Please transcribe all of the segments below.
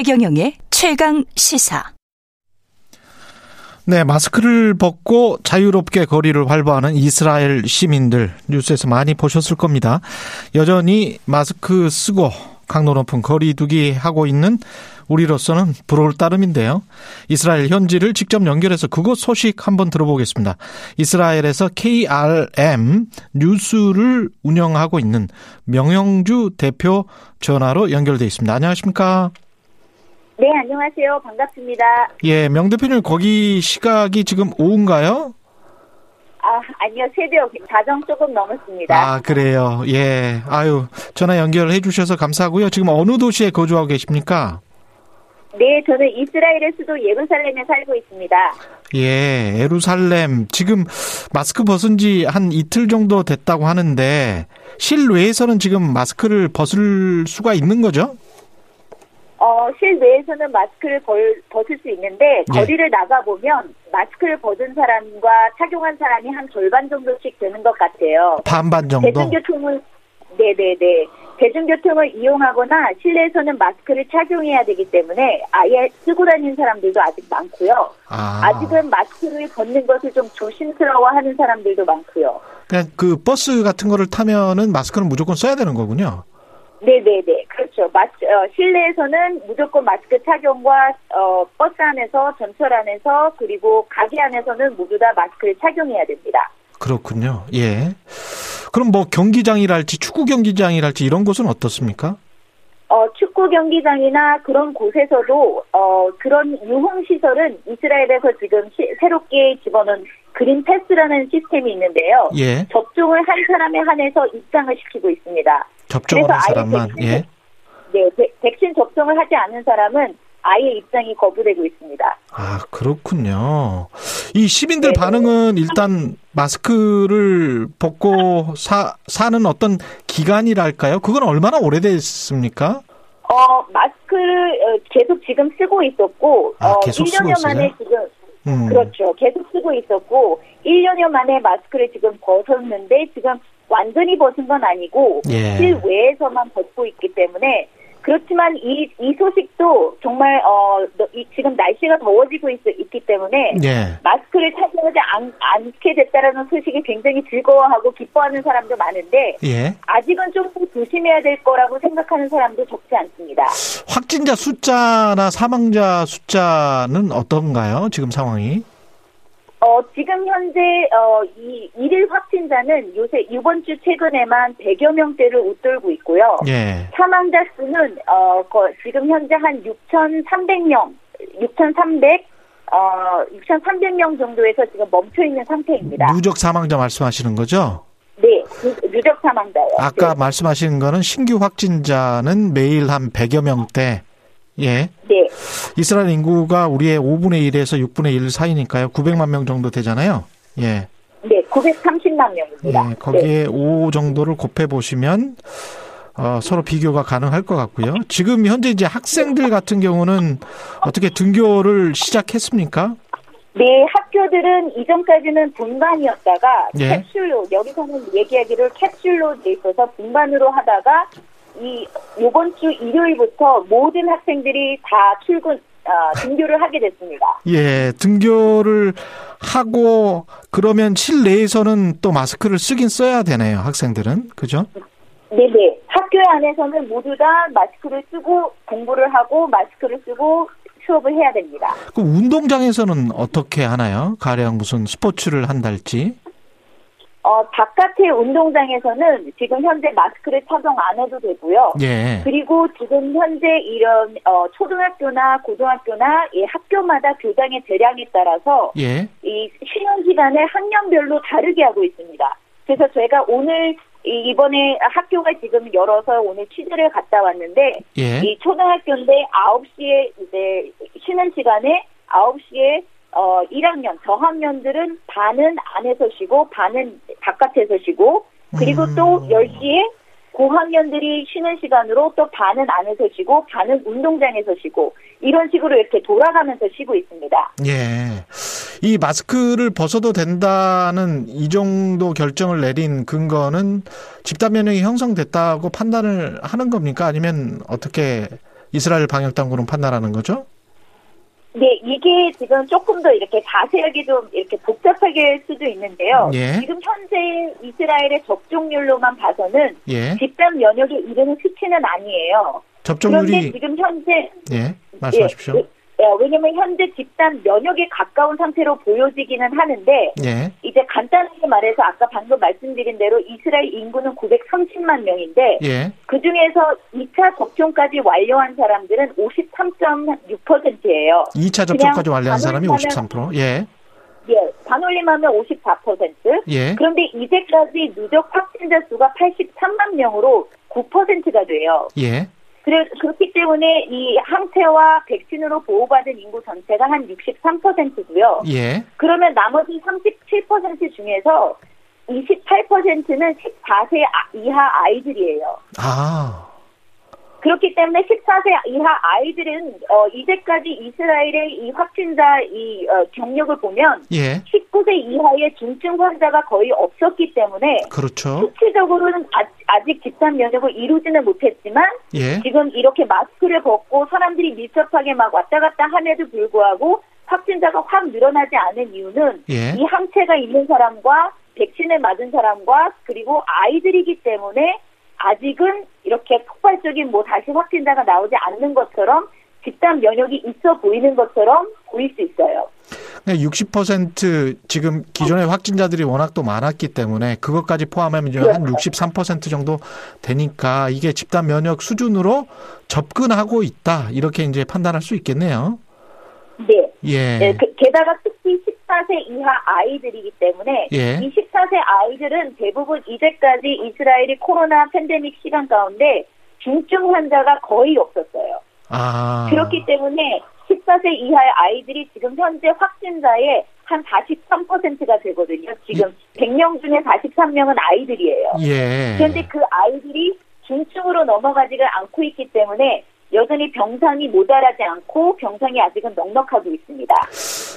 최경영의 최강 시사. 네, 마스크를 벗고 자유롭게 거리를 활보하는 이스라엘 시민들 뉴스에서 많이 보셨을 겁니다. 여전히 마스크 쓰고 강도 높은 거리두기 하고 있는 우리로서는 부러울 따름인데요. 이스라엘 현지를 직접 연결해서 그곳 소식 한번 들어보겠습니다. 이스라엘에서 KRM 뉴스를 운영하고 있는 명영주 대표 전화로 연결돼 있습니다. 안녕하십니까? 네, 안녕하세요. 반갑습니다. 예, 명 대표님 거기 시각이 지금 오후인가요? 아, 아니요. 새벽 자정 조금 넘었습니다. 아, 그래요. 예. 아유, 전화 연결해 주셔서 감사하고요. 지금 어느 도시에 거주하고 계십니까? 네, 저는 이스라엘의 수도 예루살렘에 살고 있습니다. 예, 예루살렘. 지금 마스크 벗은 지 한 이틀 정도 됐다고 하는데 실외에서는 지금 마스크를 벗을 수가 있는 거죠? 어, 실내에서는 마스크를 벌, 벗을 수 있는데 예. 거리를 나가 보면 마스크를 벗은 사람과 착용한 사람이 한 절반 정도씩 되는 것 같아요. 반반 정도? 대중교통을 네네네 대중교통을 이용하거나 실내에서는 마스크를 착용해야 되기 때문에 아예 쓰고 다니는 사람들도 아직 많고요. 아, 아직은 마스크를 벗는 것을 좀 조심스러워하는 사람들도 많고요. 그냥 그 버스 같은 거를 타면은 마스크는 무조건 써야 되는 거군요. 네네네 그렇죠. 마스, 어, 실내에서는 무조건 마스크 착용과 어, 버스 안에서 전철 안에서 그리고 가게 안에서는 모두 다 마스크를 착용해야 됩니다. 그렇군요. 예. 그럼 뭐 경기장이랄지 축구 경기장이랄지 이런 곳은 어떻습니까? 어, 축구 경기장이나 그런 곳에서도 어, 그런 유흥 시설은 이스라엘에서 지금 시- 새롭게 집어넣은 그린 패스라는 시스템이 있는데요. 예. 접종을 한 사람에 한해서 입장을 시키고 있습니다. 그래서 아예 사람만. 백신 예. 네, 백- 백신 접종을 하지 않은 사람은 아예 입장이 거부되고 있습니다. 아, 그렇군요. 이 시민들 네. 반응은 일단 마스크를 벗고 사, 사는 어떤 기간이랄까요? 그건 얼마나 오래됐습니까? 어, 마스크를 어, 계속 지금 쓰고 있었고, 아, 어, 계속 쓰고 1년여 있어요? 만에 지금, 음. 그렇죠. 계속 쓰고 있었고, 1년여 만에 마스크를 지금 벗었는데, 지금 완전히 벗은 건 아니고, 예. 실외에서만 벗고 있기 때문에, 그렇지만 이, 이 소식도 정말, 어, 너- 이- 지금 날씨가 더워지고 있, 있기 때문에, 예. 마스크를 착용하지 않, 않게 됐다라는 소식이 굉장히 즐거워하고 기뻐하는 사람도 많은데, 예. 아직은 좀더 조심해야 될 거라고 생각하는 사람도 적지 않습니다. 확진자 숫자나 사망자 숫자는 어떤가요? 지금 상황이? 어, 지금 현재, 어, 이, 일일 확진자는 요새 이번 주 최근에만 100여 명대를 웃돌고 있고요. 예. 사망자 수는, 어, 거- 지금 현재 한 6,300명, 6,300, 어, 6,300명 정도에서 지금 멈춰 있는 상태입니다. 누적 사망자 말씀하시는 거죠? 네, 누- 누적 사망자요. 아까 네. 말씀하신 거는 신규 확진자는 매일 한 100여 명대. 예. 네, 이스라엘 인구가 우리의 5분의 1에서 6분의 1 사이니까요. 900만 명 정도 되잖아요. 예. 네, 930만 명입니다. 예. 네. 거기에 5 정도를 곱해 보시면 어, 서로 비교가 가능할 것 같고요. 지금 현재 이제 학생들 같은 경우는 어떻게 등교를 시작했습니까? 네, 학교들은 이전까지는 분반이었다가 예. 캡슐로 여기서는 얘기하기를 캡슐로 돼 있어서 분반으로 하다가 이 요번 주 일요일부터 모든 학생들이 다 출근 아, 등교를 하게 됐습니다. 예, 등교를 하고 그러면 실내에서는 또 마스크를 쓰긴 써야 되네요. 학생들은. 그죠? 네네. 학교 안에서는 모두 다 마스크를 쓰고 공부를 하고 마스크를 쓰고 수업을 해야 됩니다. 그 운동장에서는 어떻게 하나요? 가령 무슨 스포츠를 한달지. 어, 바깥의 운동장에서는 지금 현재 마스크를 착용 안 해도 되고요. 예. 그리고 지금 현재 이런 어, 초등학교나 고등학교나 이 학교마다 교장의 대량에 따라서 예. 이 쉬는 시간을 학년별로 다르게 하고 있습니다. 그래서 제가 오늘 이- 이번에 학교가 지금 열어서 오늘 취재를 갔다 왔는데 예. 이 초등학교인데 9시에 이제 쉬는 시간에 9시에 어 1학년 저학년들은 반은 안에서 쉬고 반은 바깥에서 쉬고 그리고 또 음. 10시에 고학년들이 쉬는 시간으로 또 반은 안에서 쉬고 반은 운동장에서 쉬고 이런 식으로 이렇게 돌아가면서 쉬고 있습니다. 예. 이 마스크를 벗어도 된다는 이 정도 결정을 내린 근거는 집단 면역이 형성됐다고 판단을 하는 겁니까? 아니면 어떻게 이스라엘 방역 당국은 판단하는 거죠? 네, 이게 지금 조금 더 이렇게 자세하게 좀 이렇게 복잡하게 할 수도 있는데요. 예. 지금 현재 이스라엘의 접종률로만 봐서는 예. 집단 면역에 이르는 수치는 아니에요. 그런데 접종률이 지금 현재 예. 말씀하십시오. 예, 예, 왜냐면 현재 집단 면역에 가까운 상태로 보여지기는 하는데 예. 이제 간단하게 말해서 아까 방금 말씀드린 대로 이스라엘 인구는 930만 명인데 예. 그 중에서 2차 접종까지 완료한 사람들은 53.6%예요. 2차 그냥 접종까지 완료한 사람이 반올림하면- 53%. 예. 예, 반올림하면 54%. 예. 그런데 이제까지 누적 확진자 수가 83만 명으로 9%가 돼요. 예. 그래, 그렇기 때문에 이 항체와 백신으로 보호받은 인구 전체가 한 63%고요. 예. 그러면 나머지 37% 중에서 28%는 14세 이하 아이들이에요. 아. 그렇기 때문에 14세 이하 아이들은 어, 이제까지 이스라엘의 이 확진자 이 어, 경력을 보면 예. 19세 이하의 중증 환자가 거의 없었기 때문에 그렇죠. 수치적으로는 아, 아직 집단 면역을 이루지는 못했지만 예. 지금 이렇게 마스크를 벗고 사람들이 밀접하게 막 왔다 갔다 함에도 불구하고 확진자가 확 늘어나지 않은 이유는 예. 이 항체가 있는 사람과 백신을 맞은 사람과 그리고 아이들이기 때문에 아직은 이렇게 폭발적인 뭐 다시 확진자가 나오지 않는 것처럼 집단 면역이 있어 보이는 것처럼 보일 수 있어요. 60% 지금 기존의 확진자들이 워낙 또 많았기 때문에 그것까지 포함하면 이제 한63% 정도 되니까 이게 집단 면역 수준으로 접근하고 있다. 이렇게 이제 판단할 수 있겠네요. 네. 예. 네, 그- 게다가 14세 이하 아이들이기 때문에 예. 이 14세 아이들은 대부분 이제까지 이스라엘이 코로나 팬데믹 시간 가운데 중증 환자가 거의 없었어요. 아. 그렇기 때문에 14세 이하의 아이들이 지금 현재 확진자의 한 43%가 되거든요. 지금 100명 중에 43명은 아이들이에요. 예. 그런데 그 아이들이 중증으로 넘어가지를 않고 있기 때문에 여전히 병상이 모자라지 않고 병상이 아직은 넉넉하고 있습니다.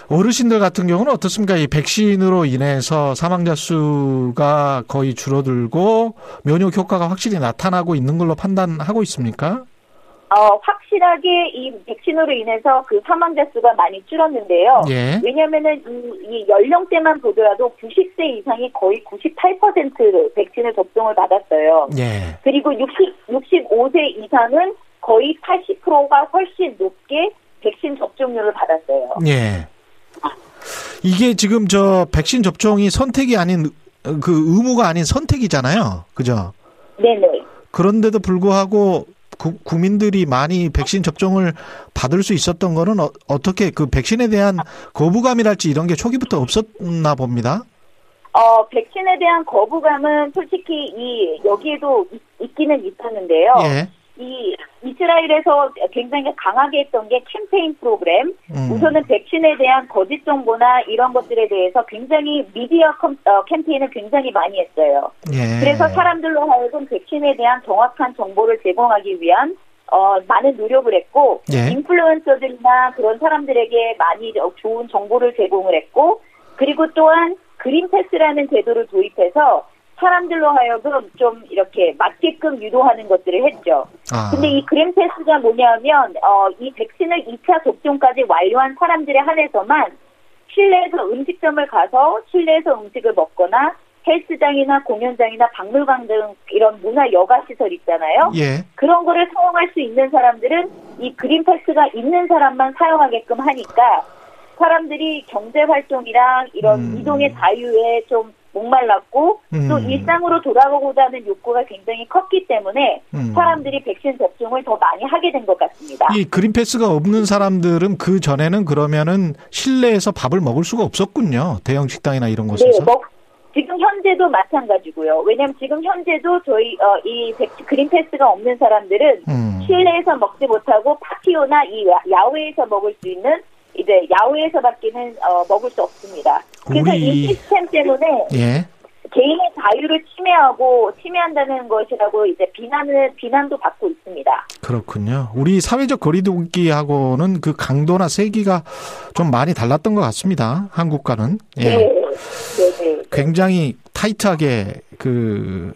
어르신들 같은 경우는 어떻습니까? 이 백신으로 인해서 사망자 수가 거의 줄어들고 면역 효과가 확실히 나타나고 있는 걸로 판단하고 있습니까? 어, 확실하게 이 백신으로 인해서 그 사망자 수가 많이 줄었는데요. 예. 왜냐면은 이, 이 연령대만 보더라도 90세 이상이 거의 98% 백신을 접종을 받았어요. 예. 그리고 60, 65세 이상은 거의 80%가 훨씬 높게 백신 접종률을 받았어요. 예. 이게 지금 저 백신 접종이 선택이 아닌 그 의무가 아닌 선택이잖아요. 그죠? 네네. 그런데도 불구하고 구- 국민들이 많이 백신 접종을 받을 수 있었던 거는 어, 어떻게 그 백신에 대한 거부감이랄지 이런 게 초기부터 없었나 봅니다. 어, 백신에 대한 거부감은 솔직히 이, 여기에도 있, 있기는 있었는데요. 예. 이 이스라엘에서 굉장히 강하게 했던 게 캠페인 프로그램. 음. 우선은 백신에 대한 거짓 정보나 이런 것들에 대해서 굉장히 미디어 컴, 어, 캠페인을 굉장히 많이 했어요. 예. 그래서 사람들로 하여금 백신에 대한 정확한 정보를 제공하기 위한 어, 많은 노력을 했고 예. 인플루언서들이나 그런 사람들에게 많이 어, 좋은 정보를 제공을 했고 그리고 또한 그린 패스라는 제도를 도입해서 사람들로 하여금 좀 이렇게 맞게끔 유도하는 것들을 했죠. 아. 근데 이 그린패스가 뭐냐면 어, 이 백신을 2차 접종까지 완료한 사람들에 한해서만 실내에서 음식점을 가서 실내에서 음식을 먹거나 헬스장이나 공연장이나 박물관 등 이런 문화 여가 시설 있잖아요. 예. 그런 거를 사용할 수 있는 사람들은 이 그린 패스가 있는 사람만 사용하게끔 하니까 사람들이 경제 활동이랑 이런 음. 이동의 자유에 좀 목말랐고 또 음. 일상으로 돌아가고자 하는 욕구가 굉장히 컸기 때문에 음. 사람들이 백신 접종을 더 많이 하게 된 것 같습니다. 이 그린패스가 없는 사람들은 그 전에는 그러면은 실내에서 밥을 먹을 수가 없었군요. 대형 식당이나 이런 네, 곳에서. 뭐 지금 현재도 마찬가지고요. 왜냐하면 지금 현재도 저희 어, 이 백- 그린패스가 없는 사람들은 음. 실내에서 먹지 못하고 파티오나 이 야- 야외에서 먹을 수 있는 이제 야외에서밖에는 어, 먹을 수 없습니다. 그래서 우리- 이 시스템 때문에 예. 개인의 자유를 침해하고 침해한다는 것이라고 이제 비난을 비난도 받고 있습니다. 그렇군요. 우리 사회적 거리두기하고는 그 강도나 세기가 좀 많이 달랐던 것 같습니다. 한국과는. 예. 네, 네, 네. 네. 굉장히 타이트하게 그,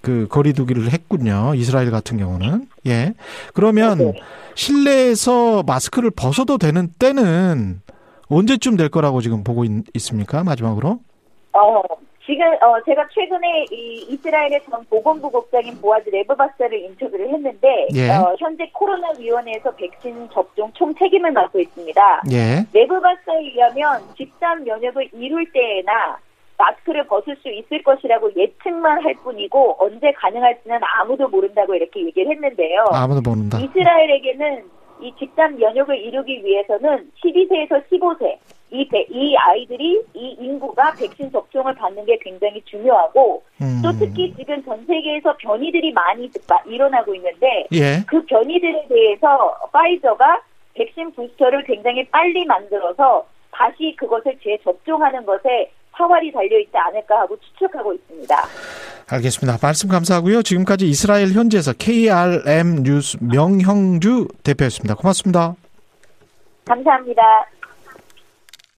그 거리두기를 했군요. 이스라엘 같은 경우는. 예. 그러면 네. 실내에서 마스크를 벗어도 되는 때는 언제쯤 될 거라고 지금 보고 있, 습니까 마지막으로? 어, 지금 어, 제가 최근에 이 이스라엘의 전 보건부 국장인 보아즈 레브바스를 인터뷰를 했는데 예. 어, 현재 코로나 위원회에서 백신 접종 총 책임을 맡고 있습니다. 예. 레브바스에 의하면 집단 면역을 이룰 때에나 마스크를 벗을 수 있을 것이라고 예측만 할 뿐이고 언제 가능할지는 아무도 모른다고 이렇게 얘기를 했는데요. 아무도 모른다. 이스라엘에게는 이 집단 면역을 이루기 위해서는 12세에서 15세 이, 배- 이 아이들이 이 인구가 백신 접종을 받는 게 굉장히 중요하고 음. 또 특히 지금 전 세계에서 변이들이 많이 마- 일어나고 있는데 예. 그 변이들에 대해서 파이저가 백신 부스터를 굉장히 빨리 만들어서 다시 그것을 재접종하는 것에 사활이 달려있지 않을까 하고 추측하고 있습니다. 알겠습니다. 말씀 감사하고요. 지금까지 이스라엘 현지에서 KRM 뉴스 명형주 대표였습니다. 고맙습니다. 감사합니다.